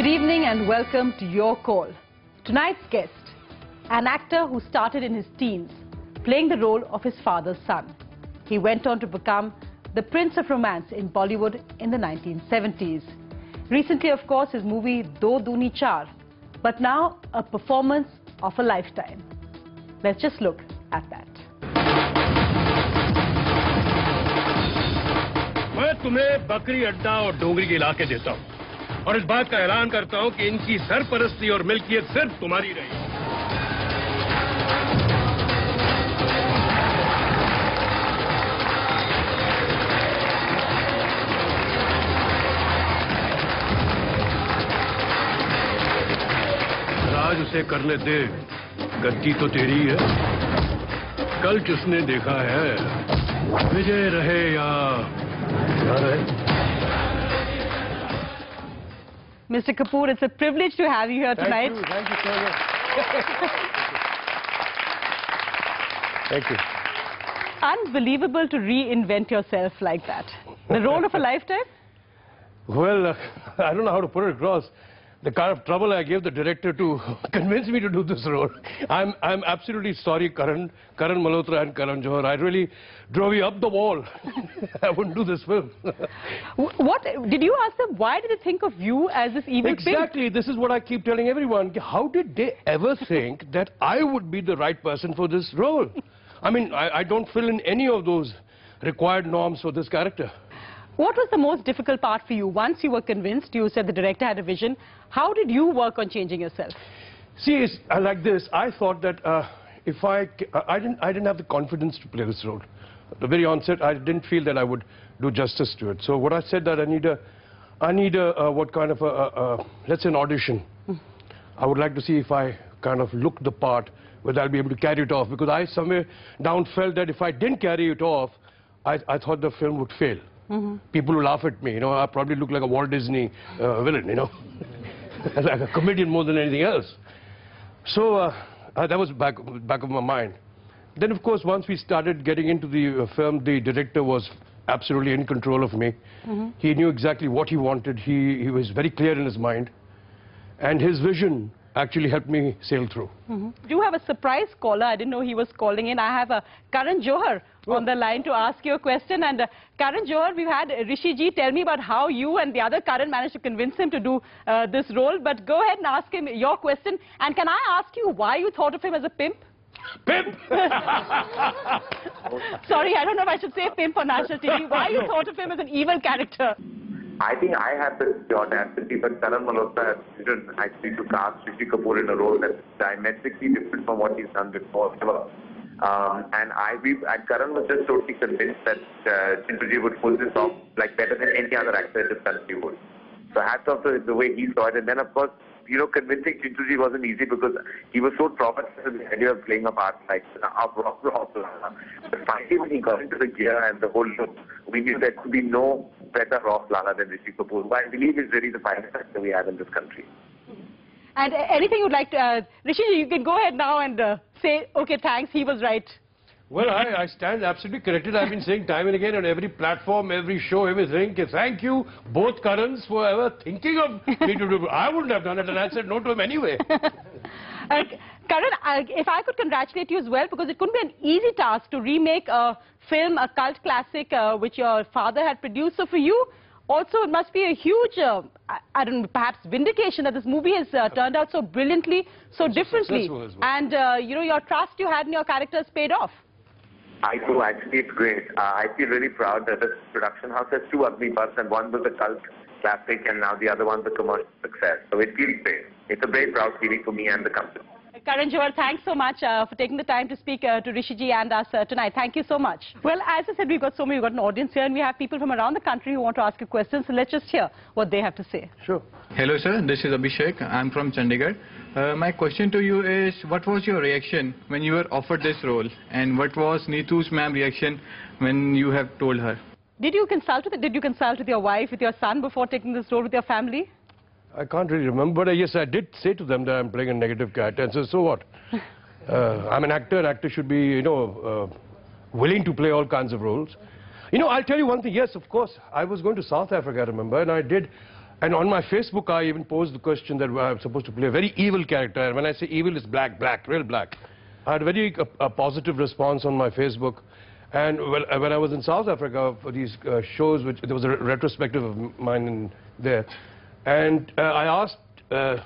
Good evening and welcome to Your Call. Tonight's guest, an actor who started in his teens, playing the role of his father's son. He went on to become the Prince of Romance in Bollywood in the 1970s. Recently, of course, his movie Do Duni Char, but now a performance of a lifetime. Let's just look at that. मैं तुम्हें बकरी अड्डा और डोंगरी के इलाके देता हूँ और इस बात का ऐलान करता हूँ कि इनकी सरपरस्ती और मिल्कियत सिर्फ़ तुम्हारी रही राज उसे करने दे। गद्दी तो तेरी है। कल जिसने देखा है? विजय रहे या रहे? Mr. Kapoor, it's a privilege to have you here tonight. Thank you so much. Thank you. Unbelievable to reinvent yourself like that. The role of a lifetime? Well, uh, I don't know how to put it across. The kind of trouble I gave the director to convince me to do this role. I'm, I'm absolutely sorry, Karan, Karan Malhotra and Karan Johar. I really drove you up the wall. I wouldn't do this film. What did you ask them? Why did they think of you as this evil exactly. This is what I keep telling everyone. How did they ever think that I would be the right person for this role? I mean, I, I don't fill in any of those required norms for this character. What was the most difficult part for you? Once you were convinced, you said the director had a vision. How did you work on changing yourself? See, it's, uh, like this, I thought that uh, if I, uh, I didn't, I didn't have the confidence to play this role. At the very onset, I didn't feel that I would do justice to it. So what I said that I need a, I need a, uh, what kind of a, a, a, let's say an audition. I would like to see if I kind of look the part, whether I'll be able to carry it off. Because I somewhere down felt that if I didn't carry it off, I, I thought the film would fail. People will laugh at me, you know, I probably look like a Walt Disney uh, villain, you know. like a comedian more than anything else. So uh, uh, that was back, back of my mind. Then, of course, once we started getting into the uh, film, the director was absolutely in control of me. He knew exactly what he wanted. He, he was very clear in his mind. And his vision actually helped me sail through. You have a surprise caller. I didn't know he was calling in. I have a Karan Johar on the line to ask you a question. And uh, Karan Johar, we've had Rishi ji tell me about how you and the other Karan managed to convince him to do uh, this role. But go ahead and ask him your question. And can I ask you why you thought of him as a pimp? Pimp! Sorry, I don't know if I should say pimp on national TV. Why you thought of him as an evil character? I think I have the audacity, but Karan Malhotra decision actually to cast Rishi Kapoor in a role that's diametrically different from what he's done before. Um, and I, we, and Karan was just totally convinced that uh, Chintuji would pull this off like better than any other actor in this country would. So hats off to the way he saw it. And then, of course, you know, convincing Chintuji wasn't easy because he was so traumatized with the idea of playing a part like of rock rock. But finally, when he got into the gear and the whole look, we knew there could be no better Rauf Lala than Rishi Kapoor, who I believe is really the finest actor we have in this country. And anything you'd like to, uh, Rishi, you can go ahead now and uh, say, okay, thanks, he was right. Well, I, I stand absolutely corrected. I've been saying time and again on every platform, every show, everything. Thank you, both Karans, for ever thinking of me to do. I wouldn't have done it, and I said no to him anyway. Uh, Karan, uh, if I could congratulate you as well, because it couldn't be an easy task to remake a film, a cult classic, uh, which your father had produced. So for you, also, it must be a huge, uh, I, I don't know, perhaps vindication that this movie has uh, turned out so brilliantly, so differently. well. And, uh, you know, your trust you had in your characters paid off. I do actually, it's great. Uh, I feel really proud that this production house has two Agnipaths, and one was a cult classic, and now the other one's a commercial success. So it feels great. It's a very proud feeling for me and the company. Karan Johar, thanks so much uh, for taking the time to speak uh, to Rishiji and us uh, tonight. Thank you so much. Well, as I said, we've got so many, we've got an audience here and we have people from around the country who want to ask you questions. So let's just hear what they have to say. Sure. Hello sir, this is Abhishek. I'm from Chandigarh. Uh, my question to you is, what was your reaction when you were offered this role? And what was Neetu's ma'am reaction when you have told her? Did you consult with Did you consult with your wife, with your son before taking this role with your family? I can't really remember, but yes, I did say to them that I'm playing a negative character. And so, so what? Uh, I'm an actor. An actor should be, you know, uh, willing to play all kinds of roles. You know, I'll tell you one thing. Yes, of course, I was going to South Africa, I remember, and I did And on my Facebook, I even posed the question that I'm supposed to play a very evil character. And when I say evil, it's black, black, real black. I had a very uh, a positive response on my Facebook. And when, when I was in South Africa for these uh, shows, which there was a retrospective of mine in there, and uh, I asked uh, uh,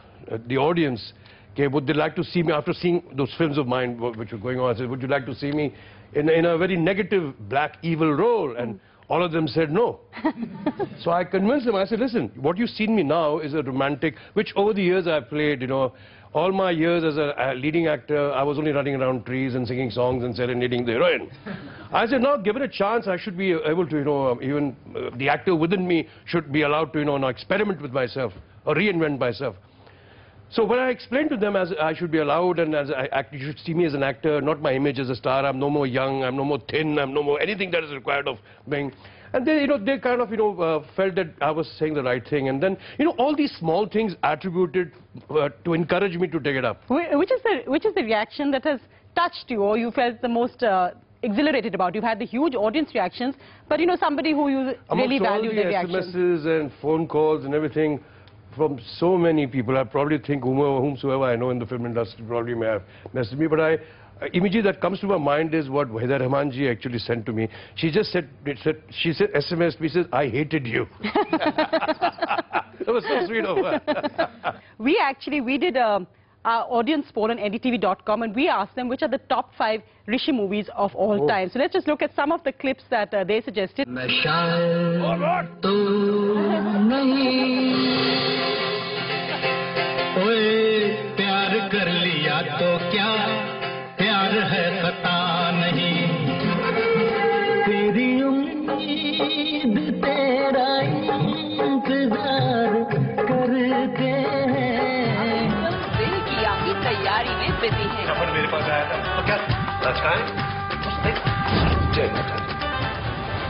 the audience, okay, would they like to see me after seeing those films of mine which were going on? I said, would you like to see me in, in a very negative black evil role? And all of them said no. so I convinced them. I said, listen, what you've seen me now is a romantic, which over the years I've played, you know, all my years as a, leading actor, I was only running around trees and singing songs and serenading the heroine. I said, now, given a chance, I should be able to, you know, um, even uh, the actor within me should be allowed to, you know, now experiment with myself or reinvent myself. So when I explained to them as I should be allowed and as I act, you should see me as an actor, not my image as a star. I'm no more young, I'm no more thin, I'm no more anything that is required of being. And they, you know, they kind of, you know, uh, felt that I was saying the right thing. And then, you know, all these small things attributed uh, to encourage me to take it up. Which is the which is the reaction that has touched you or you felt the most uh, exhilarated about? You've had the huge audience reactions, but you know somebody who you really Amongst all value the their reactions. SMSs and phone calls and everything from so many people, I probably think whomever, whomsoever I know in the film industry probably may have messaged me, but I, uh, that comes to my mind is what Waheeda Rehman actually sent to me. She just said, said she said, SMS me, says, I hated you. that was so sweet of her. We actually we did a our audience poll on ndtv.com and we asked them which are the top five Rishi movies of all Oh. time. So let's just look at some of the clips that uh, they suggested.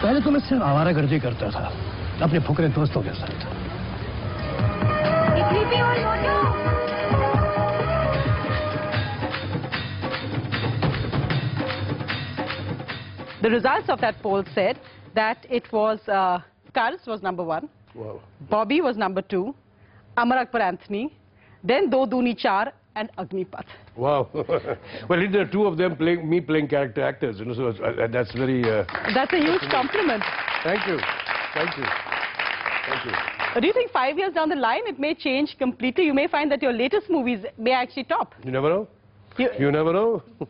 पहले तो मैं सिर्फ़ आवारागर्दी करता था अपने फुकरे दोस्तों के साथ The results of that poll said that it was uh, Kars was number one, Wow. Bobby was number two, Amar Akbar Anthony, then Do Duni Char and Agnipath. Wow. well, there are two of them playing, me playing character actors, you know, so uh, that's very, uh, That's a huge compliment. thank you. Thank you. Thank you. But do you think five years down the line it may change completely? You may find that your latest movies may actually top. You never know. You- You never know.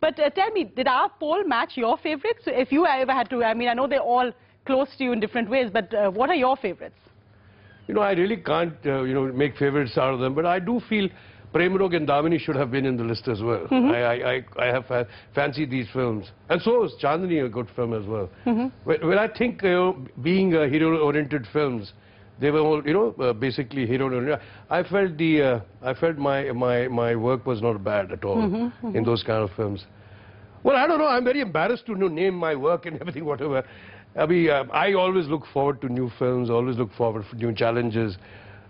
but uh, tell me, did our poll match your favorites? If you ever had to, I mean, I know they're all close to you in different ways, but uh, what are your favorites? You know, I really can't, uh, you know, make favorites out of them, but I do feel Prem Rog and Damini should have been in the list as well. I, I, I, I have fa- fancied these films. And so is Chandni a good film as well. Well, well, I think, you know, being uh, hero-oriented films, they were all, you know, uh, basically hero-oriented. I felt the, uh, I felt my, my, my work was not bad at all in those kind of films. Well, I don't know. I'm very embarrassed to name my work and everything, whatever. I mean, uh, I always look forward to new films, always look forward for new challenges.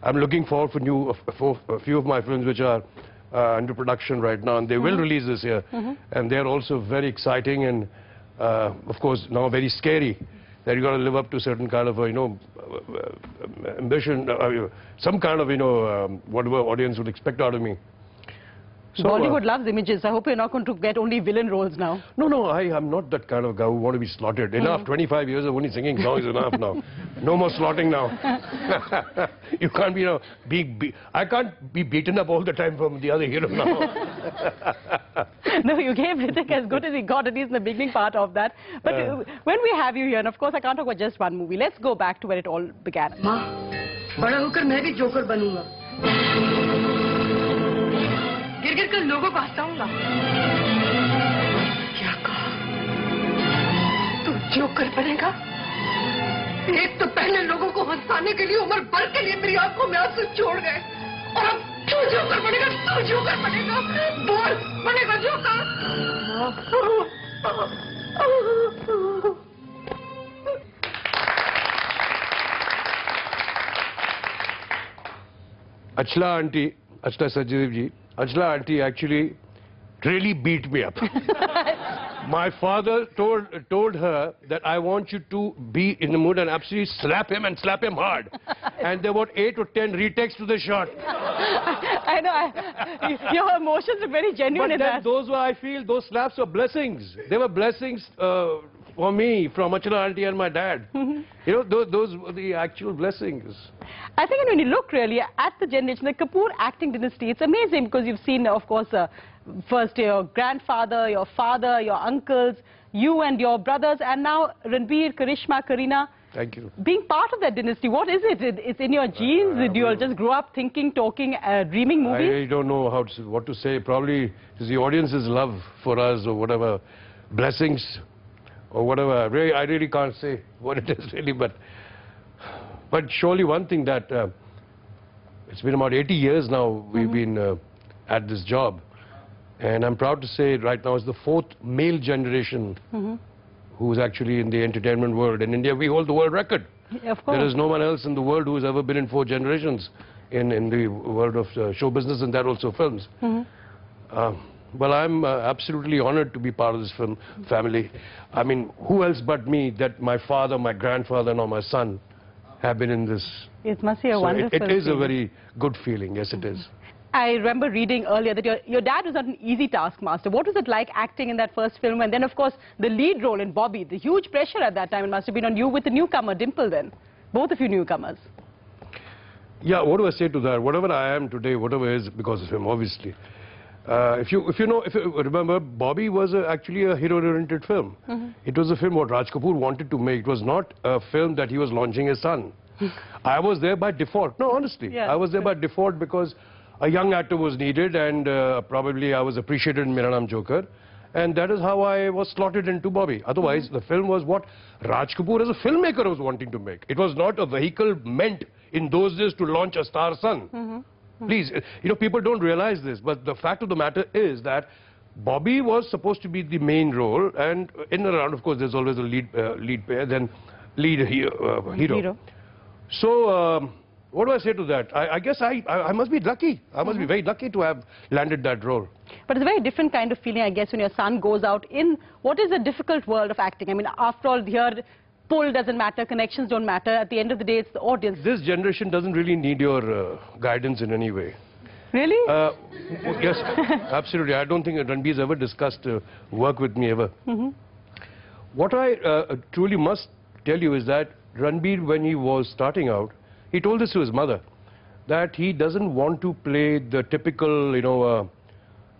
I'm looking forward for new, for a few of my films which are uh, under production right now, and they will release this year. And they're also very exciting and, uh, of course, now very scary. That you've got to live up to certain kind of, uh, you know, uh, uh, ambition, uh, some kind of, you know, um, whatever audience would expect out of me. So, uh, Bollywood uh, loves images. I hope you're not going to get only villain roles now. No, no, I am not that kind of guy who want to be slotted. Hmm. Enough, mm. 25 years of only singing songs enough now. No more slotting now. you can't be, you know, be, be, I can't be beaten up all the time from the other hero now. no, you gave Hrithik as good as he got, at least in the beginning part of that. But uh. uh, when we have you here, and of course I can't talk about just one movie, let's go back to where it all began. Ma, bada hokar main bhi Joker banunga. गिर गिर कर लोगों को हंसाऊँगा। क्या कहा? तू जो कर बनेगा एक तो पहले लोगों को हंसाने के लिए उम्र भर के लिए मेरी आँखों में आँसू छोड़ गए और अब तू जोकर बनेगा तू जोकर बनेगा बोल बनेगा joker Achla auntie, Achla Sajiv ji, Achla auntie actually really beat me up. My father told told her that I want you to be in the mood and absolutely slap him and slap him hard. and there were eight or ten retakes to the shot. I know. I, your emotions are very genuine But in that. those were, I feel, those slaps were blessings. They were blessings uh, for me from Achala auntie and my dad. Mm-hmm. You know, those, those were the actual blessings. I think when you look really at the generation, the Kapoor acting dynasty, it's amazing because you've seen, of course, uh, first your grandfather, your father, your uncles, you and your brothers, and now Ranbir, Karishma, Kareena. Thank you. Being part of that dynasty, what is it? It- It's in your genes? Did you all just grow up thinking, talking, uh, dreaming I movies? really don't know how to, what to say. Probably it's the audience's love for us or whatever, blessings or whatever. Really, I really can't say what it is really, but but surely one thing that uh, it's been about 80 years now we've been uh, at this job, and I'm proud to say right now is the fourth male generation who's actually in the entertainment world. In India, we hold the world record. Of course. There is no one else in the world who has ever been in four generations in, in the world of uh, show business and that also films. Uh, well, I'm uh, absolutely honored to be part of this film family. I mean, who else but me that my father, my grandfather, and my son have been in this. It must be a So it, wonderful it is a very good feeling, yes it is. I remember reading earlier that your, your dad was not an easy taskmaster. What was it like acting in that first film? And then, of course, the lead role in Bobby, the huge pressure at that time, it must have been on you with the newcomer, Dimple, then. Both of you newcomers. Yeah, what do I say to that? Whatever I am today, whatever is because of him, obviously. Uh, if you if you know if you remember, Bobby was a, actually a hero-oriented film. It was a film what Raj Kapoor wanted to make. It was not a film that he was launching his son. I was there by default. No, honestly, Yeah, I was there by default because a young actor was needed, and uh, probably I was appreciated in Mera Naam Joker. And that is how I was slotted into Bobby. Otherwise, the film was what Raj Kapoor as a filmmaker was wanting to make. It was not a vehicle meant in those days to launch a star son. Please, uh, you know, people don't realize this, but the fact of the matter is that Bobby was supposed to be the main role, and in and around, of course, there's always a lead, uh, lead pair, then lead he- uh, hero. Hero. So, um, what do I say to that? I, I guess I, I, I must be lucky. I must be very lucky to have landed that role. But it's a very different kind of feeling, I guess, when your son goes out in what is a difficult world of acting. I mean, after all, here, pull doesn't matter, connections don't matter. At the end of the day, it's the audience. This generation doesn't really need your uh, guidance in any way. Really? Uh, yes, absolutely. I don't think Ranbir's ever discussed uh, work with me ever. What I uh, truly must tell you is that Ranbir, when he was starting out, he told this to his mother, that he doesn't want to play the typical, you know, uh,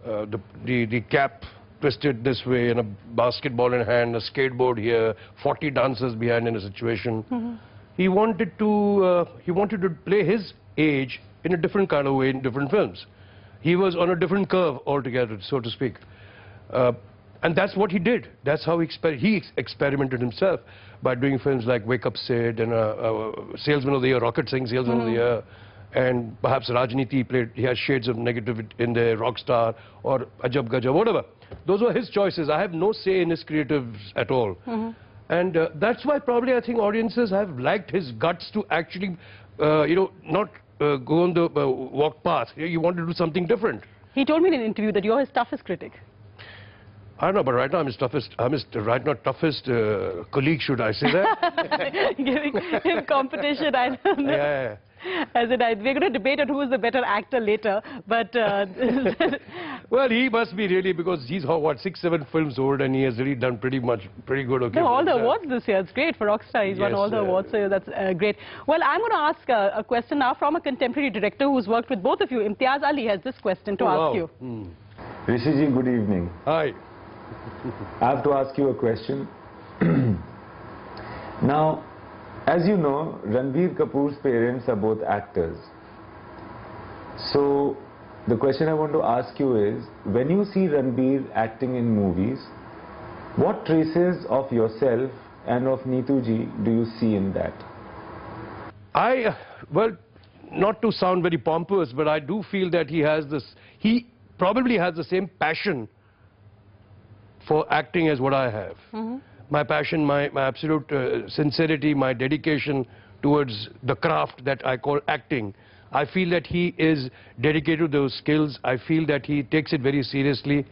uh, the, the, the cap twisted this way and a basketball in hand, a skateboard here, 40 dancers behind in a situation. He wanted to, uh, he wanted to play his age in a different kind of way in different films. He was on a different curve altogether, so to speak. Uh, and that's what he did. That's how he, exper he ex- experimented himself by doing films like Wake Up Sid and uh, uh, Salesman of the Year, Rocket Singh Salesman of the Year, and perhaps Rajniti he played, he has shades of negative in there, Rockstar or Ajab Gajab, whatever. Those were his choices. I have no say in his creatives at all. And uh, that's why probably I think audiences have liked his guts to actually, uh, you know, not uh, go on the uh, walk path. You want to do something different. he told me in an interview that you're his toughest critic. I don't know, but right now I'm his toughest, I'm his right now toughest uh, colleague, should I say that? Giving him competition. I don't know. yeah, yeah. As in, I, we're going to debate on who is the better actor later. But uh, Well, he must be really because he's how, what six, seven films old, and he has really done pretty much, pretty good. Okay, no, all the Yeah. awards this year. It's great for Rockstar. He's won all the uh, awards, so that's uh, great. Well, I'm going to ask uh, a question now from a contemporary director who's worked with both of you. Imtiaz Ali has this question to Oh, ask wow. you. Hmm. Rishi ji, good evening. Hi. I have to ask you a question. now, as you know, Ranbir Kapoor's parents are both actors. So, the question I want to ask you is, when you see Ranbir acting in movies, what traces of yourself and of Neetu ji do you see in that? I, well, not to sound very pompous, but I do feel that he has this, he probably has the same passion for acting as what I have. My passion, my, my absolute uh, sincerity, my dedication towards the craft that I call acting. I feel that he is dedicated to those skills. I feel that he takes it very seriously.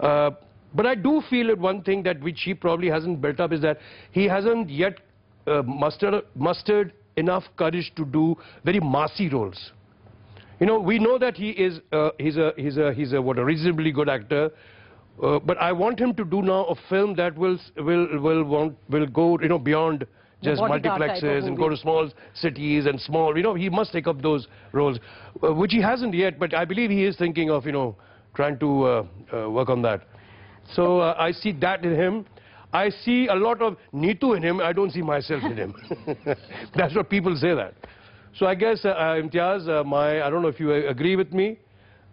Uh, But I do feel that one thing that which he probably hasn't built up is that he hasn't yet uh, mustered, mustered enough courage to do very massy roles. You know, we know that he is, uh, he's a, he's a, he's a, what, a reasonably good actor. Uh, but I want him to do now a film that will, will, will, want, will go, you know, beyond just bodyguard type of multiplexes and go to small cities and small, you know, he must take up those roles, uh, which he hasn't yet, but I believe he is thinking of, you know, trying to uh, uh, work on that. So uh, I see that in him. I see a lot of Neetu in him. I don't see myself in him. That's what people say that. So I guess, Imtiaz, uh, my, I don't know if you agree with me,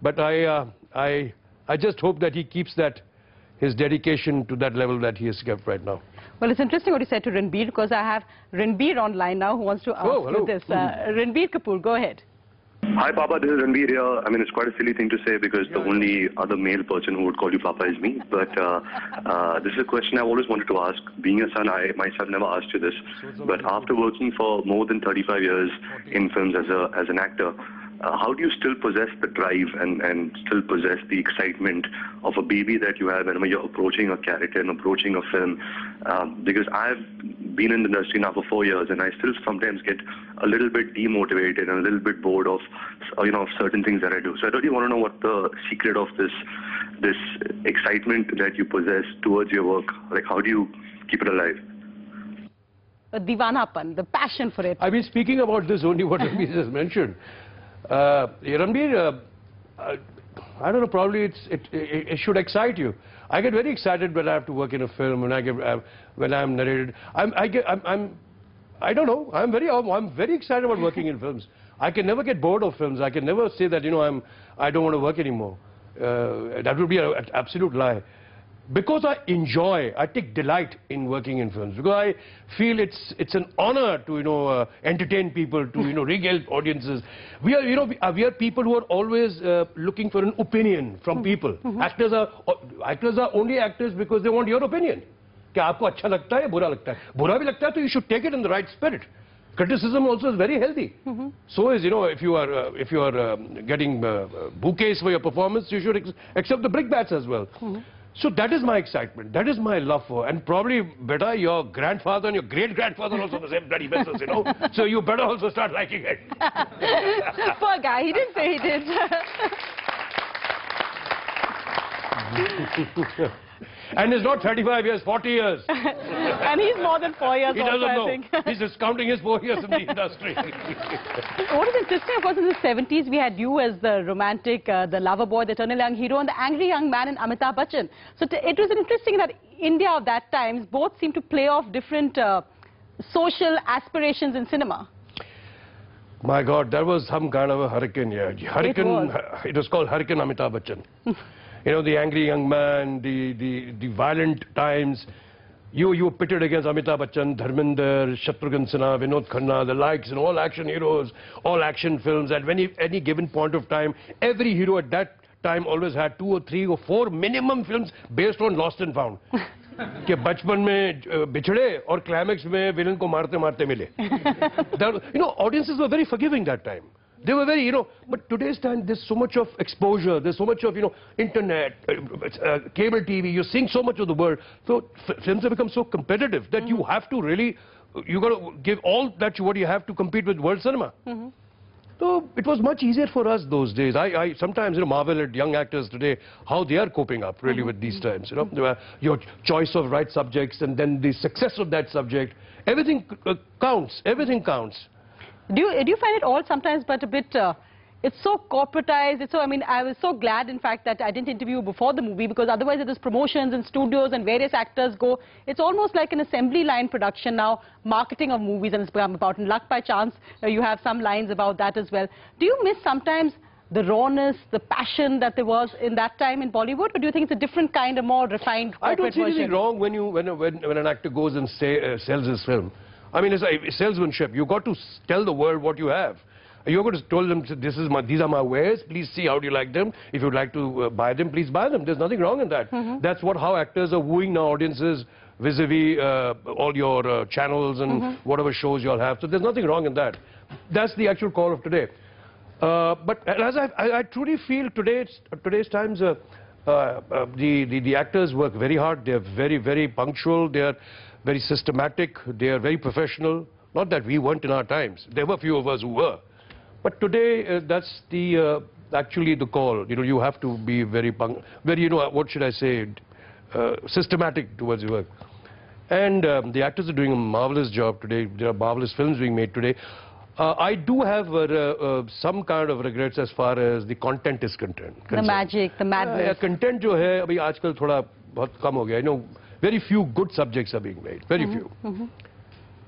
but I, uh, I, I just hope that he keeps that, his dedication to that level that he has kept right now. Well, it's interesting what you said to Ranbir because I have Ranbir online now who wants to ask Oh, you this. Uh, Ranbir Kapoor, go ahead. Hi, Papa. This is Ranbir here. I mean, it's quite a silly thing to say because the only other male person who would call you Papa is me. But uh, uh, this is a question I've always wanted to ask. Being a son, I myself never asked you this. But after working for more than 35 years in films as a as an actor, uh, how do you still possess the drive and, and still possess the excitement of a baby that you have whenever you're approaching a character and approaching a film? Um, because I've been in the industry now for four years and I still sometimes get a little bit demotivated and a little bit bored of uh, you know of certain things that I do. So I really want to know what the secret of this this excitement that you possess towards your work. Like how do you keep it alive? Divanapan, the passion for it. I've been speaking about this only what Ranbir has mentioned. Uh, Ranbir, uh, uh, I don't know, probably it, it, it should excite you. I get very excited when I have to work in a film, when I get, uh, when I'm narrated. I'm, I get, I'm, I'm, I don't know, I'm very, I'm very excited about working in films. I can never get bored of films. I can never say that, you know, I'm, I don't want to work anymore. Uh, that would be an absolute lie Because I enjoy, I take delight in working in films. Because I feel it's it's an honor to you know uh, entertain people, to you know regale audiences. We are you know we are, we are people who are always uh, looking for an opinion from people. Actors are actors are only actors because they want your opinion. कि आपको अच्छा लगता है बुरा लगता है बुरा भी लगता है तो you should take it in the right spirit. Criticism also is very healthy. So is, you know, if you are, uh, if you are um, getting uh, uh, bouquets for your performance, you should ex accept the brickbats as well. So that is my excitement. That is my love for. And probably, better, your grandfather and your great-grandfather also the same bloody business, you know. so you better also start liking it. Poor guy, he didn't say he did. and it's not 35 years, 40 years. and he's more than four years He doesn't I know. think. He's just counting his four years in the industry. What is interesting, of course, in the 70s, we had you as the romantic, uh, the lover boy, the eternal young hero, and the angry young man in Amitabh Bachchan. So t- it was interesting that India of that times both seemed to play off different uh, social aspirations in cinema. My God, that was some kind of a hurricane, yeah. Hurricane, was. it was called Hurricane Amitabh Bachchan. you know, the angry young man, the, the, the violent times. You, you were pitted against Amitabh Bachchan, Dharmendra, Shatrughan Sinha, Vinod Khanna, the likes, and all action heroes, all action films. At any, any given point of time, every hero at that time always had two or three or four minimum films based on Lost and Found. कि बचपन में बिछड़े और climax में villain को मारते मारते मिले you know audiences very forgiving that time they were very you know but today's time there's so much of exposure there's so much of you know internet uh, uh, cable tv you're seeing so much of the world so f- films have become so competitive that you have to really you got to give all that you, what you have to compete with world cinema so it was much easier for us those days. I, I sometimes you know, marvel at young actors today, how they are coping up really with these times. You know, your choice of right subjects and then the success of that subject. Everything uh, counts. Everything counts. Do you, do you find it all sometimes but a bit, uh, it's so corporatized, it's so, I mean, I was so glad in fact that I didn't interview before the movie because otherwise it is promotions and studios and various actors go, it's almost like an assembly line production now, marketing of movies and it's become about, and luck by chance, uh, you have some lines about that as well. Do you miss sometimes the rawness, the passion that there was in that time in Bollywood or do you think it's a different kind, a more refined I don't see anything wrong when you when, when when an actor goes and say, uh, sells his film. I mean, it's like salesmanship. You've got to tell the world what you have. You're going to tell them this is my these are my wares. Please see how do you like them. If you'd like to uh, buy them, please buy them. There's nothing wrong in that. That's what how actors are wooing now audiences vis-a-vis uh, all your uh, channels and whatever shows you all have. So there's nothing wrong in that. That's the actual call of today. Uh, but as I, I, I truly feel today's, today's times, uh, uh, uh, the, the, the actors work very hard. They're very, very punctual. They're very systematic. They are very professional. Not that we weren't in our times. There were few of us who were. But today, uh, that's the uh, actually the call. You know, you have to be very, punk very, you know, what should I say, uh, systematic towards your work. And um, the actors are doing a marvelous job today. There are marvelous films being made today. Uh, I do have uh, uh, some kind of regrets as far as the content is concerned. The magic, the madness. Uh, content जो है अभी आजकल थोड़ा बहुत कम हो गया. You know, very few good subjects are being made. Very mm-hmm. few. Mm-hmm.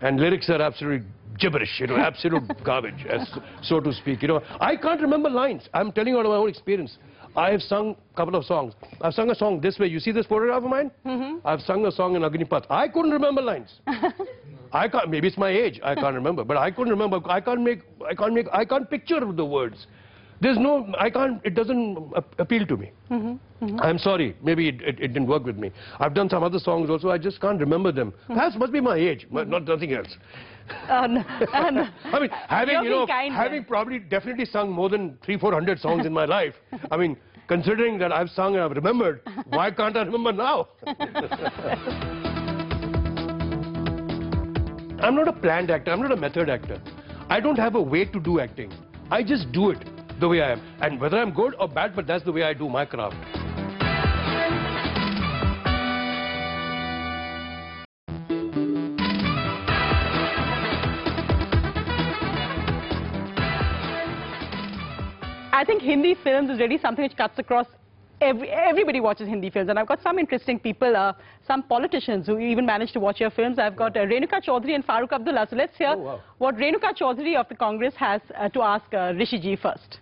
And lyrics are absolutely gibberish, you know, absolute garbage, as so to speak. You know, I can't remember lines. I'm telling you out of my own experience. I have sung a couple of songs. I've sung a song this way. You see this photograph of mine? Mm-hmm. I've sung a song in Agnipath. I couldn't remember lines. I can't. Maybe it's my age. I can't remember. But I couldn't remember. I can't make. I can't make. I can't picture the words. There's no. I can't. It doesn't appeal to me. Mm-hmm, mm-hmm. I'm sorry. Maybe it, it, it didn't work with me. I've done some other songs also. I just can't remember them. Mm-hmm. Perhaps must be my age, but not nothing else. Oh, no, oh, no. I mean, having You're you know, kind having there. probably definitely sung more than three, four hundred songs in my life. I mean, considering that I've sung and I've remembered, why can't I remember now? I'm not a planned actor. I'm not a method actor. I don't have a way to do acting. I just do it the way I am. And whether I'm good or bad, but that's the way I do my craft. I think Hindi films is really something which cuts across. Every, everybody watches Hindi films, and I've got some interesting people, uh, some politicians who even managed to watch your films. I've got uh, Renuka Chaudhary and Farooq Abdullah. So let's hear Oh, wow. what Renuka Chaudhary of the Congress has uh, to ask uh, Rishi ji first.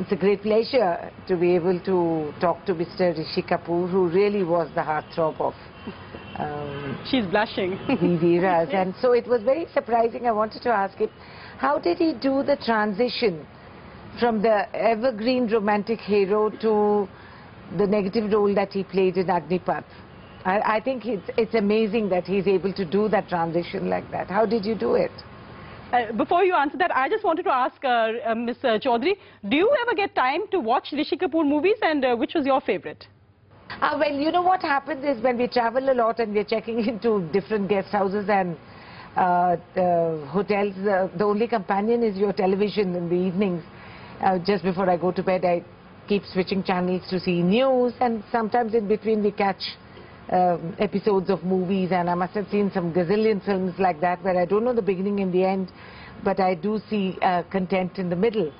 It's a great pleasure to be able to talk to Mr. Rishi Kapoor, who really was the heartthrob of um, She's blushing. the eras. And so it was very surprising. I wanted to ask him, how did he do the transition from the evergreen romantic hero to the negative role that he played in Agnipath? I, I think it's, it's amazing that he's able to do that transition like that. How did you do it? Uh, before you answer that, I just wanted to ask uh, uh, Ms. uh, Chaudhary, do you ever get time to watch Rishi Kapoor movies and uh, which was your favorite? Uh, well, you know what happens is when we travel a lot and we're checking into different guest houses and uh, uh, hotels, uh, the only companion is your television in the evenings. Just before I go to bed, I keep switching channels to see news and sometimes in between we catch um, episodes of movies and I must have seen some gazillion films like that where I don't know the beginning and the end, but I do see uh, content in the middle.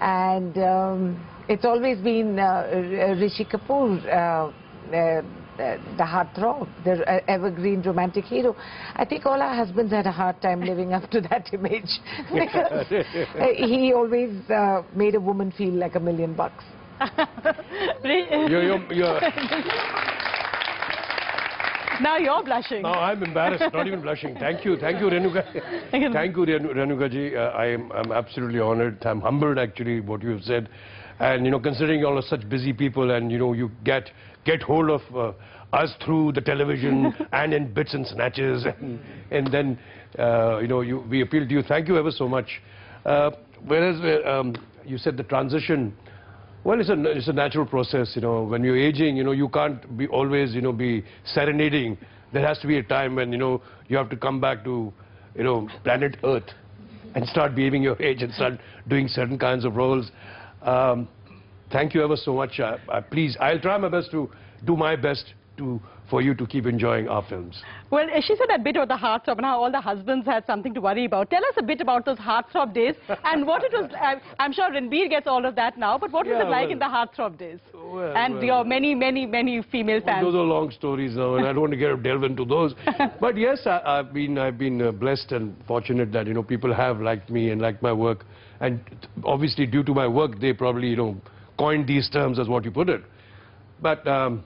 And um, it's always been uh, Rishi Kapoor, uh, uh, uh, the heartthrob, the uh, evergreen romantic hero. I think all our husbands had a hard time living up to that image because uh, he always uh, made a woman feel like a million bucks. You're, you're, you're, now you're blushing. No, I'm embarrassed, not even blushing. Thank you, thank you, Renuka. thank you, Renu- Renuka ji. Uh, I am I'm absolutely honored. I'm humbled, actually, what you have said. And, you know, considering you all are such busy people and, you know, you get, get hold of uh, us through the television and in bits and snatches. And, and then, uh, you know, you, we appeal to you. Thank you ever so much. Uh, whereas uh, um, you said the transition, well, it's a, it's a natural process, you know. When you're aging, you know, you can't be always, you know, be serenading. There has to be a time when, you know, you have to come back to, you know, planet Earth and start behaving your age and start doing certain kinds of roles. Um, thank you ever so much. Uh, uh, please, I'll try my best to do my best to, for you to keep enjoying our films. Well, uh, she said that bit about the heartthrob and how all the husbands had something to worry about. Tell us a bit about those heartthrob days and what it was. I, I'm sure Ranbir gets all of that now, but what was Yeah, it like well- in the heartthrob days? Well, and well, your many, many, many female fans. those are long stories now, and I don't want to get delve into those. but yes, I, I've been I've been uh, blessed and fortunate that you know people have liked me and liked my work, and obviously due to my work, they probably you know coined these terms as what you put it. But um,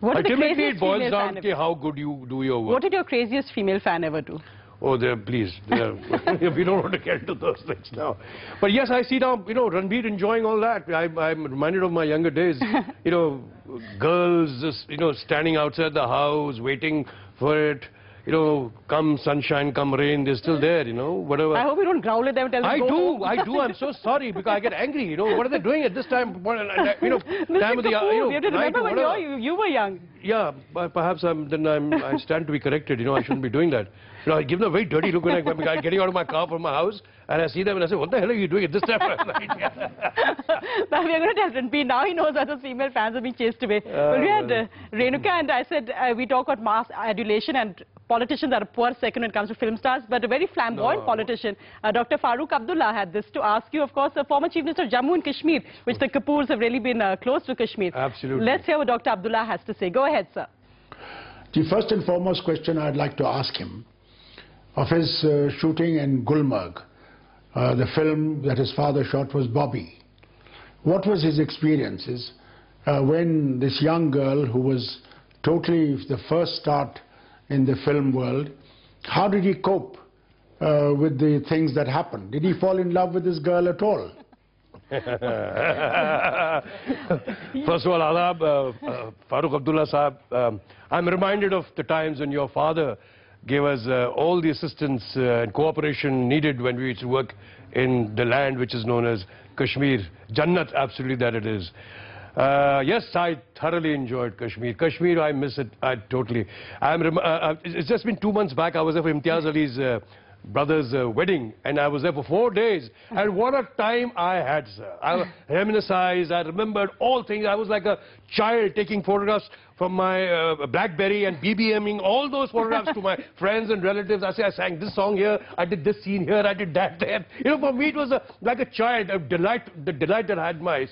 what ultimately, it boils down to how good you do your work. What did your craziest female fan ever do? Oh, there, please. There, we don't want to get into those things now. But yes, I see now, you know, Ranbir enjoying all that. I, I'm reminded of my younger days. you know, girls just, you know, standing outside the house, waiting for it. You know, come sunshine, come rain, they're still there, you know, whatever. I hope you don't growl at them and tell them I do, home. I do. I'm so sorry because I get angry. You know, what are they doing at this time? What, uh, you know, Mr. time of the, uh, you know, we have to night remember when you, you were young. Yeah, but perhaps I'm, then I'm, I stand to be corrected. You know, I shouldn't be doing that. You know, I give them a very dirty look when I, when I'm getting out of my car from my house and I see them and I say, what the hell are you doing at this time of night? Now we are going to tell Ranbir. Now he knows that his female fans are being chased away. but we had uh, Renuka and I said uh, we talk about mass adulation and politicians are a poor second when it comes to film stars. But a very flamboyant No. politician, uh, Dr. Farooq Abdullah, had this to ask you. Of course, the former Chief Minister of Jammu and Kashmir, which the Kapoors have really been uh, close to Kashmir. Absolutely. Let's hear what Dr. Abdullah has to say. Go ahead, sir. The first and foremost question I'd like to ask him of his uh, shooting in Gulmarg, uh, the film that his father shot was Bobby. What was his experiences uh, when this young girl who was totally the first start in the film world, how did he cope uh, with the things that happened? Did he fall in love with this girl at all? First of all, Adab, uh, uh, Farooq Abdullah Saab, um, I'm reminded of the times when your father gave us uh, all the assistance uh, and cooperation needed when we used to work in the land which is known as Kashmir. Jannat, absolutely that it is. Uh, yes, I thoroughly enjoyed Kashmir. Kashmir, I miss it I totally. I'm uh, uh, it's just been two months back. I was there for Imtiaz Ali's uh, brother's uh, wedding, and I was there for four days. And what a time I had, sir. I reminisced, I remembered all things. I was like a child taking photographs from my uh, BlackBerry and BBMing all those photographs to my friends and relatives. I say, I sang this song here, I did this scene here, I did that there. You know, for me it was a, like a child, a delight, the delight that I had my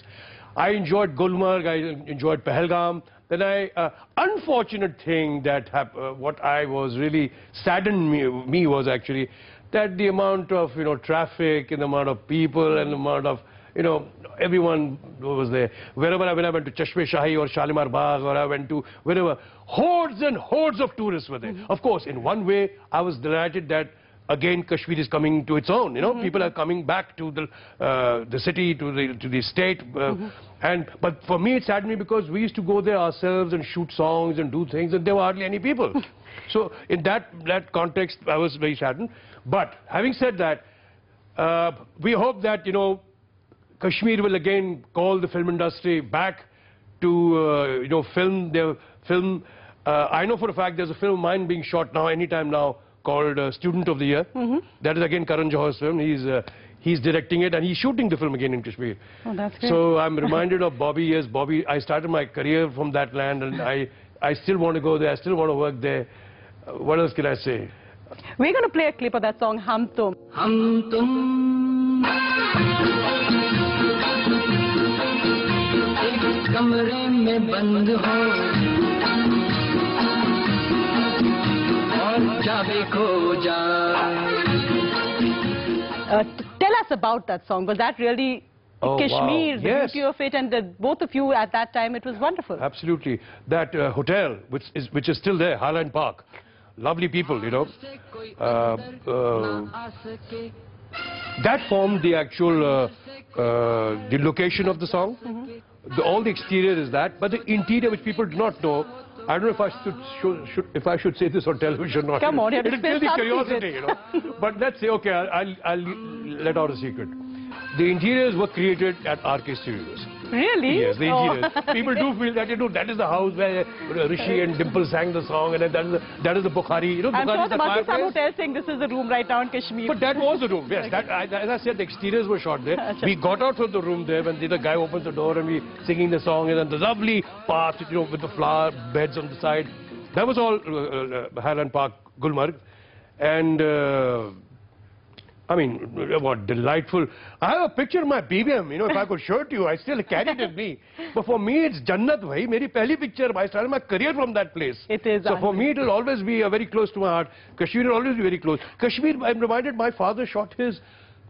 I enjoyed Gulmarg, I enjoyed Pahalgam. Then I, uh, unfortunate thing that hap- uh, what I was really saddened me, me was actually that the amount of, you know, traffic and the amount of people and the amount of, you know, everyone was there. Wherever I went, I went to Chashme Shahi or Shalimar Bagh or I went to wherever, hordes and hordes of tourists were there. Of course, in one way, I was delighted that again Kashmir is coming to its own. You know, people are coming back to the uh, the city, to the to the state. Uh, And but for me, it saddened me because we used to go there ourselves and shoot songs and do things, and there were hardly any people. so in that that context, I was very saddened. But having said that, uh, we hope that you know Kashmir will again call the film industry back to uh, you know film their film. Uh, I know for a fact there's a film of mine being shot now, anytime now, called uh, Student of the Year. That is again Karan Johar's film. He's uh, he's directing it and he's shooting the film again in Kashmir. Oh, that's great. So I'm reminded of Bobby. Yes, Bobby. I started my career from that land, and I I still want to go there. I still want to work there. Uh, what else can I say? We're going to play a clip of that song, Hum Tum. हम तुम एक कमरे में बंद हो Uh, tell us about that song. Was that really Oh, wow. Kashmir, the Yes. beauty of it, and uh, both of you at that time, it was wonderful. Absolutely. That uh, hotel, which is, which is still there, Highland Park. Lovely people, you know. Uh, uh, that formed the actual, uh, uh, the location of the song. The, all the exterior is that, but the interior, which people do not know, I don't know if I should, should, should if I should say this on television or not. Come on, you have to It'll spill kill the curiosity, you know. but let's say, okay, I'll, I'll, I'll let out a secret. The interiors were created at RK Studios. Really? Yes, the Oh. interiors. People do feel that, you know, that is the house where Rishi and Dimple sang the song, and that is the, that is the Bukhari. You know, I'm Bukhari sure there the must be some hotel saying this is the room right now in Kashmir. But that was the room, yes. That, I, as I said, the exteriors were shot there. We got out from the room there when the, the guy opens the door and we singing the song, and then the lovely path, you know, with the flower beds on the side. That was all uh, uh, Highland Park, Gulmarg. And, uh, I mean, what delightful. I have a picture of my BBM, you know, if I could show it to you, I still carry it with me. But for me, it's Jannat, bhai. Meri pehli picture, I started my career from that place. It is. So for me, it will always be uh, very close to my heart. Kashmir will always be very close. Kashmir, I'm reminded, my father shot his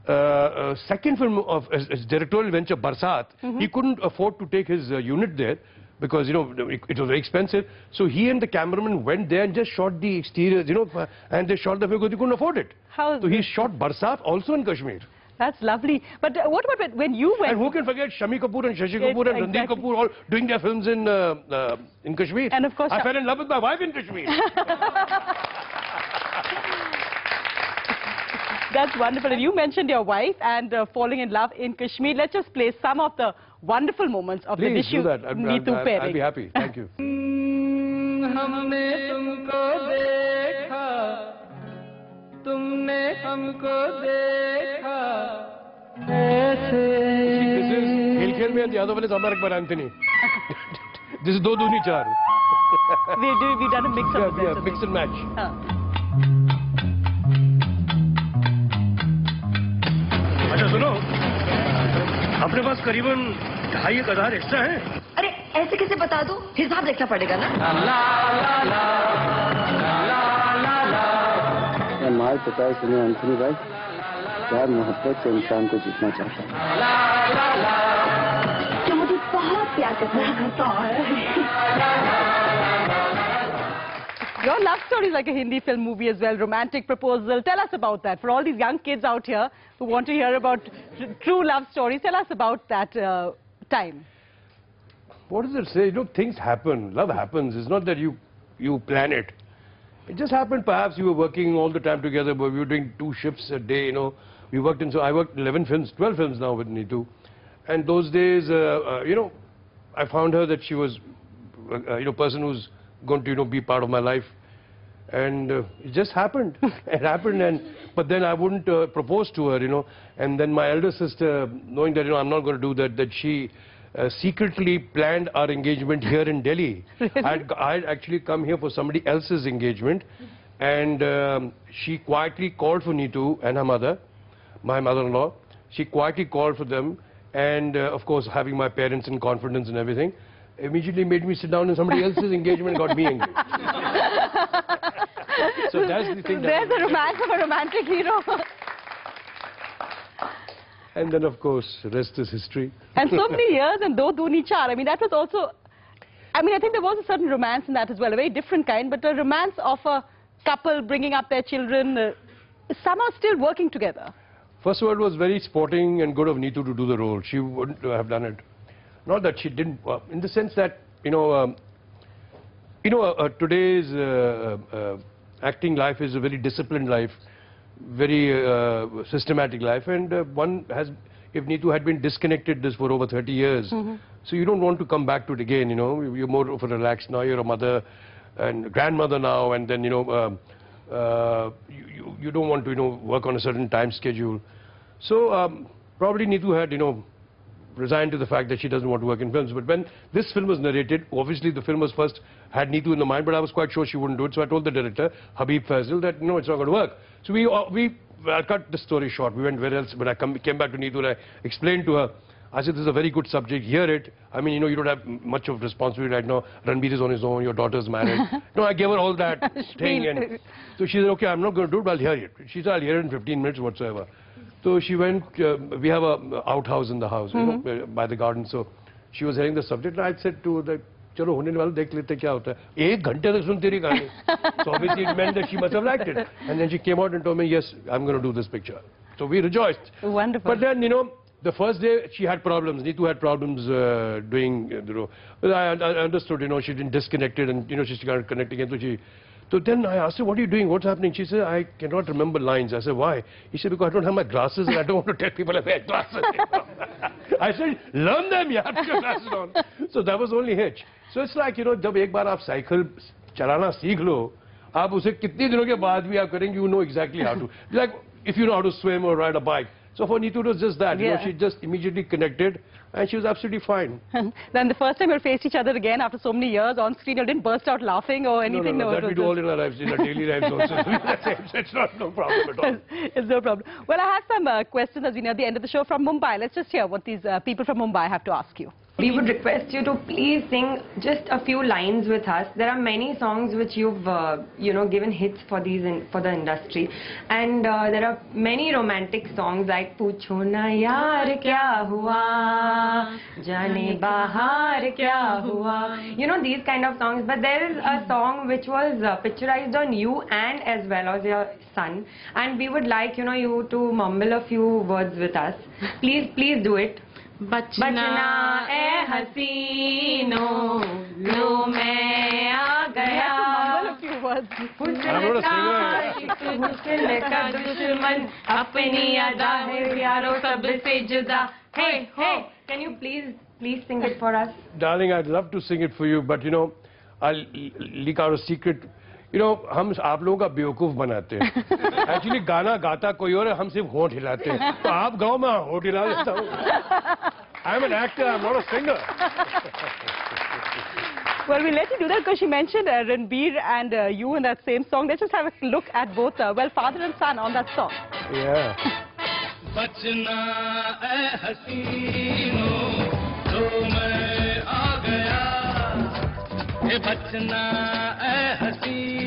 uh, uh, second film of his, his directorial venture, Barsat. He couldn't afford to take his uh, unit there because, you know, it, it was very expensive. So he and the cameraman went there and just shot the exteriors, you know, and they shot the film because they couldn't afford it. How So he shot Barsat also in Kashmir. That's lovely. But uh, what about when- you went? And who can forget Shammi Kapoor and Shashi Kapoor and Randhir. Kapoor all doing their films in uh, uh, in Kashmir. And of course, I fell in love with my wife in Kashmir. That's wonderful. And you mentioned your wife and uh, falling in love in Kashmir. Let's just play some of the wonderful moments of Please the do that. I'll, Neetu I'll, I'll, pairing. I'll be happy. Thank you. हमने तुमको देखा तुमने हमको देखा ऐसे This is Khel Khel में the other one is Amar Akbar Anthony. this is Do Duni Char. we do, we done a mix yeah, of the yeah, mix and match. हाँ. अच्छा सुनो अपने पास करीबन ढाई एक हज़ार एक्स्ट्रा है। अरे ऐसे कैसे बता दो? हिसाब देखना पड़ेगा ना? माल पता है सुनो अंथनी भाई। प्यार मोहब्बत से इंसान को जीतना चाहता है। जो मुझे बहुत प्यार करता है? Your love story is like a Hindi film movie as well, romantic proposal. Tell us about that. For all these young kids out here who want to hear about true love stories, tell us about that uh, time. What does it say? You know, things happen. Love happens. It's not that you you plan it. It just happened. Perhaps you were working all the time together, but we were doing two shifts a day. You know, we worked in. So I worked 11 films, 12 films now with Neetu, and those days, uh, uh, you know, I found her that she was, uh, you know, person who's going to you know be part of my life, and uh, it just happened. it happened, and but then I wouldn't uh, propose to her, you know, and then my elder sister, knowing that you know I'm not going to do that, that she. Uh, secretly planned our engagement here in Delhi. I'd, I'd actually come here for somebody else's engagement, and um, she quietly called for Neetu and her mother, my mother-in-law. She quietly called for them, and uh, of course, having my parents in confidence and everything, immediately made me sit down in somebody else's engagement got me engaged. So that's the thing There's the romance of a romantic hero. And then, of course, rest is history. and so many years and Do Dooni Chaar. I mean, that was also, I mean, I think there was a certain romance in that as well, a very different kind, but a romance of a couple bringing up their children, uh, somehow still working together. First of all, it was very sporting and good of Neetu to do the role. She wouldn't have done it. Not that she didn't, uh, in the sense that, you know, um, you know, uh, uh, today's uh, uh, acting life is a very disciplined life, very uh, systematic life, and uh, one has, if Neetu had been disconnected this for over 30 years, so you don't want to come back to it again, you know, you're more of a relaxed now, you're a mother and grandmother now, and then, you know, um, uh, you, you, you don't want to, you know, work on a certain time schedule. So um, probably Neetu had, you know, resigned to the fact that she doesn't want to work in films. But when this film was narrated, obviously the film was first had Neetu in the mind, but I was quite sure she wouldn't do it. So I told the director, Habib Faisal, that no, it's not going to work. So we uh, we I cut the story short. We went where else? but I come, came back to Neetu, and I explained to her. I said, this is a very good subject, hear it. I mean, you know, you don't have much of responsibility right now. Ranbir is on his own, your daughter's married. no, I gave her all that thing. And so she said, okay, I'm not going to do it, but I'll hear it. She said, I'll hear it in 15 minutes whatsoever. So she went, uh, we have a outhouse in the house, you know, uh, by the garden. So she was hearing the subject, and I said to her that, चलो होने वाला देख लेते क्या होता है एक घंटे तक सुनती रही कहानी so obviously it meant that she must have liked it and then she came out and told me yes I'm going to do this picture so we rejoiced Wonderful. but then you know the first day she had problems Neetu had problems uh, doing uh, you know but I, I understood you know she didn't disconnected and you know she started connecting again so she so then I asked her, what are you doing? What's happening? She said, I cannot remember lines. I said, why? He said, because I don't have my glasses and I don't want to tell people I wear glasses. I said, learn them, you have to your glasses on. So that was only hitch. So it's like, you know, जब एक बार आप cycle चलाना सीख लो, आप उसे कितने दिनों के बाद भी आप करेंगे, you know exactly how to. Like, if you know how to swim or ride a bike. so for Neetu, it was just that. You know, she just immediately connected and she was absolutely fine. then the first time you faced each other again after so many years on screen, you didn't burst out laughing or anything? no, no, it that we do all in our lives, in our daily lives also. it's not no problem at all. it's no problem. Well, I have some uh, questions as we near the end of the show from Mumbai. Let's just hear what these uh, people from Mumbai have to ask you. We would request you to please sing just a few lines with us. There are many songs which you've, uh, you know, given hits for these in, for the industry, and uh, there are many romantic songs like "Pucho na yaar kya hua, jane bahar kya hua." You know these kind of songs. But there is a song which was uh, picturized on you and as well as your son, and we would like you know you to mumble a few words with us. Please, please do it. बचना ए हसीनो लो मैं आ You have to mumble गया a few words. I'm not a singer. हुस्न का दुश्मन अपनी अदा है प्यारो सबसे जुदा hey hey can you please please sing it for us Darling, I'd love to sing it for you, but you know, I'll leak out a secret. You know know, हम आप लोगों का बेवकूफ़ बनाते हैं एक्चुअली गाना गाता कोई और है हम सिर्फ़ होठ हिलाते हैं तो आप गाओ मैं होठ हिला देता हूँ I am an actor I am not a singer Well, we'll let you do that because she mentioned uh, Ranbir and uh, you in that same song. Let's just have a look at both, uh, well, father and son on that song. Yeah. बचना ए हसीनो तो मैं आ गया ये बचना ए हसीनो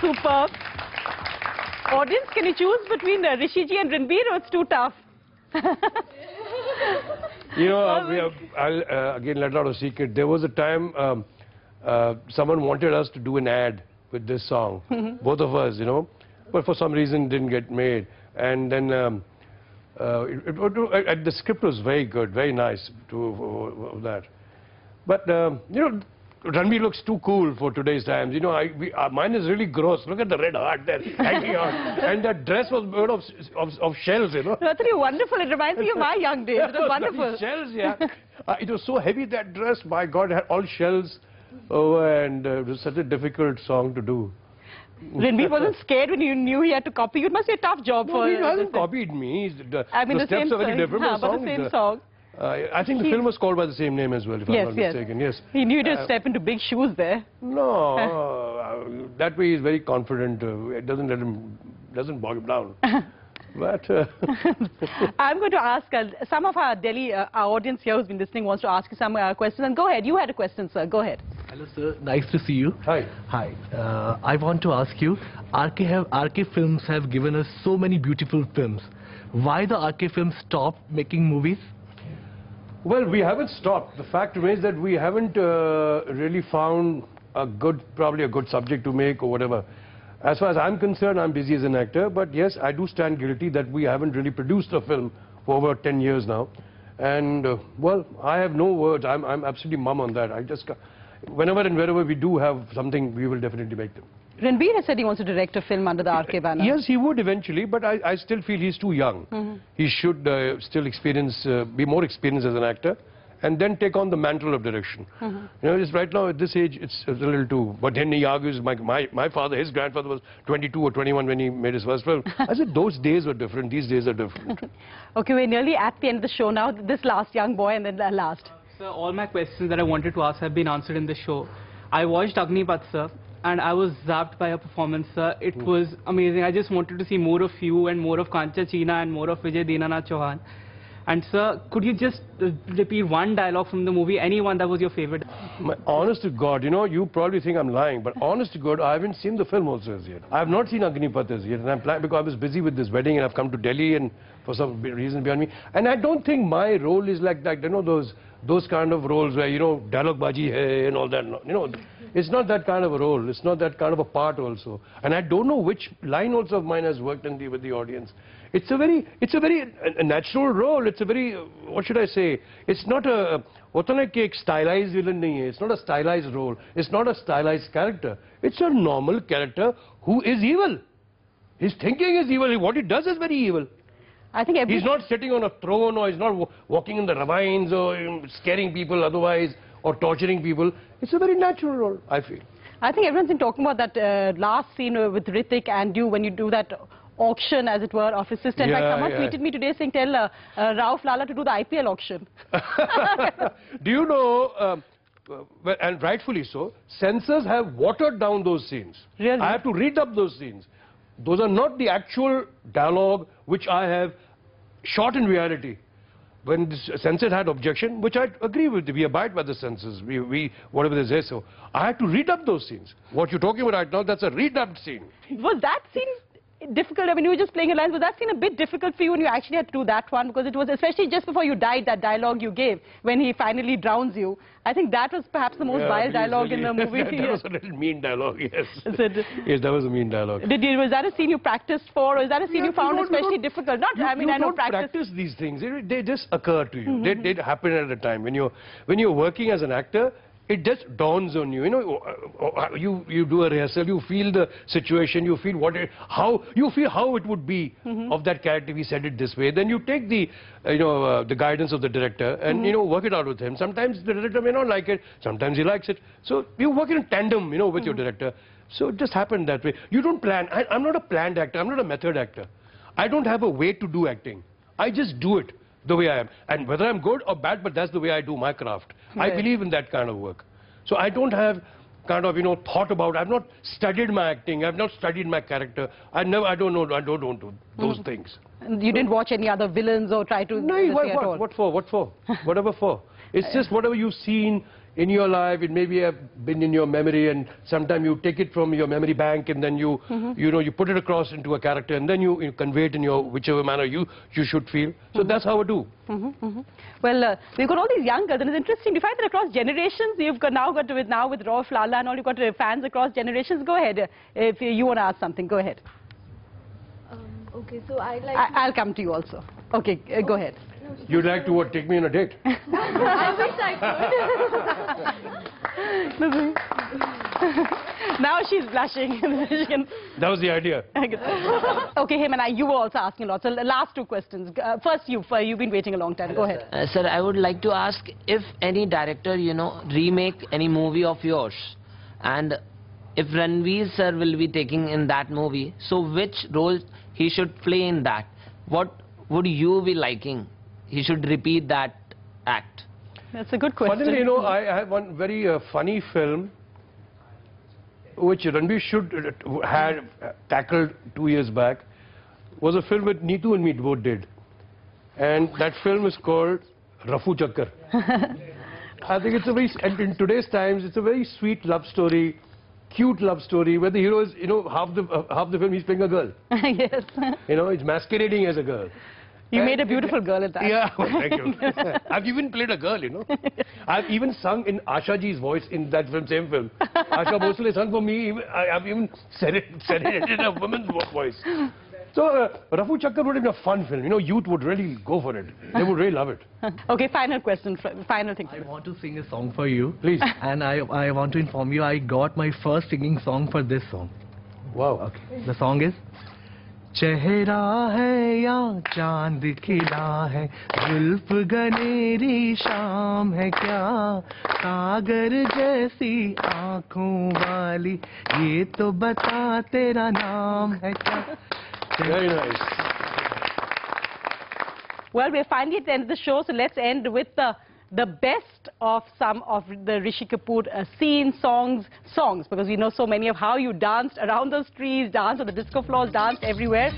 superb. Audience, can you choose between uh, Rishi ji and Ranbir or it's too tough? You know, uh, we have, I'll uh, again let out a secret. There was a time um, uh, someone wanted us to do an ad with this song, both of us, you know, but for some reason didn't get made. And then um, uh, it, it, it- the script was very good, very nice to that. But um, you know, Ranbir looks too cool for today's times. You know, I, we, uh, mine is really gross. Look at the red heart there hanging out, and that dress was made of, of, of shells, you know. No, I thought you were wonderful. It reminds me of my young days. It was wonderful. Shells, yeah. uh, it was so heavy that dress. My God, it had all shells. Oh, and uh, it was such a difficult song to do. Ranbir wasn't scared when you knew he had to copy you. It must be a tough job No, for him. he hasn't copied me. He's- The, I mean, the the steps same are very song. different. Huh, but but the same song. Uh, I think the film was called by the same name as well, if Yes, I'm not yes. mistaken. Yes. He knew to Uh, step into big shoes there. No, uh, that way he's very confident. Uh, it doesn't let him, doesn't bog him down. but uh, I'm going to ask uh, some of our Delhi, uh, our audience here who's been listening wants to ask you some uh, questions. And go ahead. You had a question, sir. Go ahead. Hello, sir. Nice to see you. Hi. Hi. Uh, I want to ask you, RK, have, RK Films have given us so many beautiful films. Why the RK Films stopped making movies? Well, we haven't stopped. The fact remains that we haven't uh, really found a good, probably a good subject to make or whatever. As far as I'm concerned, I'm busy as an actor, but yes, I do stand guilty that we haven't really produced a film for over 10 years now. And, uh, well, I have no words. I'm, I'm absolutely mum on that. I just, whenever and wherever we do have something, we will definitely make them. Ranbir has said he wants to direct a film under the RK banner. Yes, he would eventually, but I, I still feel he's too young. Mhm. He should uh, still experience, uh, be more experienced as an actor, and then take on the mantle of direction. Mhm. You know, just right now at this age, it's a little too. But then he argues, my, my, my father, his grandfather was 22 or 21 when he made his first film. I said, those days were different, these days are different. Okay, we're nearly at the end of the show now. This last young boy and then the last. Sir, all my questions that I wanted to ask have been answered in the show. I watched Agnipath, sir, and I was zapped by your performance, sir. It hmm. was amazing. I just wanted to see more of you and more of Kancha Cheena and more of Vijay Dinanath Chauhan. And sir, could you just uh, repeat one dialogue from the movie, any one that was your favorite? My, honest to God, you know, you probably think I'm lying, but honest to God, I haven't seen the film also as yet. I have not seen Agnipath as yet, and I'm planning because I was busy with this wedding, and I've come to Delhi, and for some reason beyond me. And I don't think my role is like that. You know, those those kind of roles where you know dialogue baji hai and all that. You know, it's not that kind of a role. It's not that kind of a part also. And I don't know which line also of mine has worked in the with the audience. It's a very, it's a very a, a natural role. It's a very, what should I say? It's not a, होता ना कि एक stylise villain नहीं है it's not a stylise role it's not a stylise character it's a normal character who is evil his thinking is evil what he does I think. He's not sitting on a throne or he's not walking in the ravines or scaring people otherwise or torturing people. It's a very natural role, I feel. I think everyone's been talking about that uh, last scene uh, with Hrithik and you when you do that auction, as it were, of his sister. In fact, someone yeah. tweeted me today saying, tell uh, uh, Rauf Lala to do the IPL auction. Do you know, um, well, and rightfully so, censors have watered down those scenes. Really? I have to read up those scenes. Those are not the actual dialogue which I have shot in reality. when the censor had objection, which I agree with, we abide by the censors, we, we whatever they say so. I had to redub those scenes. What you're talking about right now, that's a redubbed scene. Was that scene difficult? I mean, you were just playing a line. Was that scene a bit difficult for you when you actually had to do that one? Because it was, especially just before you died, that dialogue you gave when he finally drowns you. I think that was perhaps the most Yeah, vile dialogue in the really. movie. that was a little mean dialogue, yes. Is yes, that was a mean dialogue. Did you, was that a scene you practiced for, or is that a scene Yeah, you found don't- especially difficult? Not, you, I mean, you I know don't practice. practice these things. They, they just occur to you. Mhm. They, they happen at a time. When you're, when you're working as an actor, it just dawns on you. You know, uh, uh, you, you do a rehearsal, you feel the situation, you feel what it, how, you feel how it would be Mhm. of that character if he said it this way. Then you take the, uh, you know, uh, the guidance of the director and, Mhm. you know, work it out with him. Sometimes the director may not like it, sometimes he likes it. So you work in tandem, you know, with your director. So it just happened that way. You don't plan. I, I'm not a planned actor. I'm not a method actor. I don't have a way to do acting. I just do it the way I am. And whether I'm good or bad, but that's the way I do my craft. I believe in that kind of work. So I don't have kind of, you know, thought about, I've not studied my acting, I've not studied my character. I never, I don't know, I don't, don't do those Mhm. things. And You didn't watch any other villains or try to No, what, at what, what for? What for? Whatever for. It's just whatever you've seen in your life, it maybe have been in your memory and sometimes you take it from your memory bank and then you, Mhm. you know, you put it across into a character and then you, you convey it in your whichever manner you, you should feel. So that's how I do. Mhm, mhm. Well, uh, we've got all these young girls, and it's interesting. Do you find that across generations, you've got now got to, with now with Rauf Lala and all, you've got uh, fans across generations. Go ahead, uh, if you want to ask something, go ahead. Okay, so I like. I, I'll come to you also. Okay, uh, go ahead. You'd like to what, take me on a date? I wish I could. now she's blushing. She can- That was the idea. okay, Hemant, you were also asking a lot. So last two questions. Uh, first, you, uh, you've been waiting a long time. Go ahead. Uh, sir, I would like to ask if any director, you know, remake any movie of yours, and if Ranbir sir will be taking in that movie, so which role he should play in that? What would you be liking? He should repeat that act. That's a good question. Funnily, you know, I I have one very uh, funny film which Ranbir should uh, had uh, tackled two years back was a film that Neetu and me both did. And that film is called Rafu Chakkar. I think it's a very, and in today's times, it's a very sweet love story, cute love story, where the hero is, you know, half the, uh, half the film he's playing a girl. yes. You know, he's masquerading as a girl. You And made a beautiful girl at that. Yeah, well, thank you. I've even played a girl, you know. I've even sung in Asha Ji's voice in that film, same film. Asha Bhosle sung for me. even- I, I've even said it, said it in a woman's voice. So, uh, Rafu Chakkar would have been a fun film. You know, youth would really go for it. They would really love it. okay, final question. Final thing. I want to sing a song for you. Please. And I, I want to inform you, I got my first singing song for this song. Wow. Okay. The song is चेहरा है या चाँद खिला है जुल्फ गनेरी शाम है क्या सागर जैसी आँखों वाली ये तो बता तेरा नाम है क्या Very nice. Well, we're finally at the end of the show, so let's end with the the best of some of the Rishi Kapoor uh, scenes, songs, songs, because we know so many of how you danced around those trees, danced on the disco floors, danced everywhere.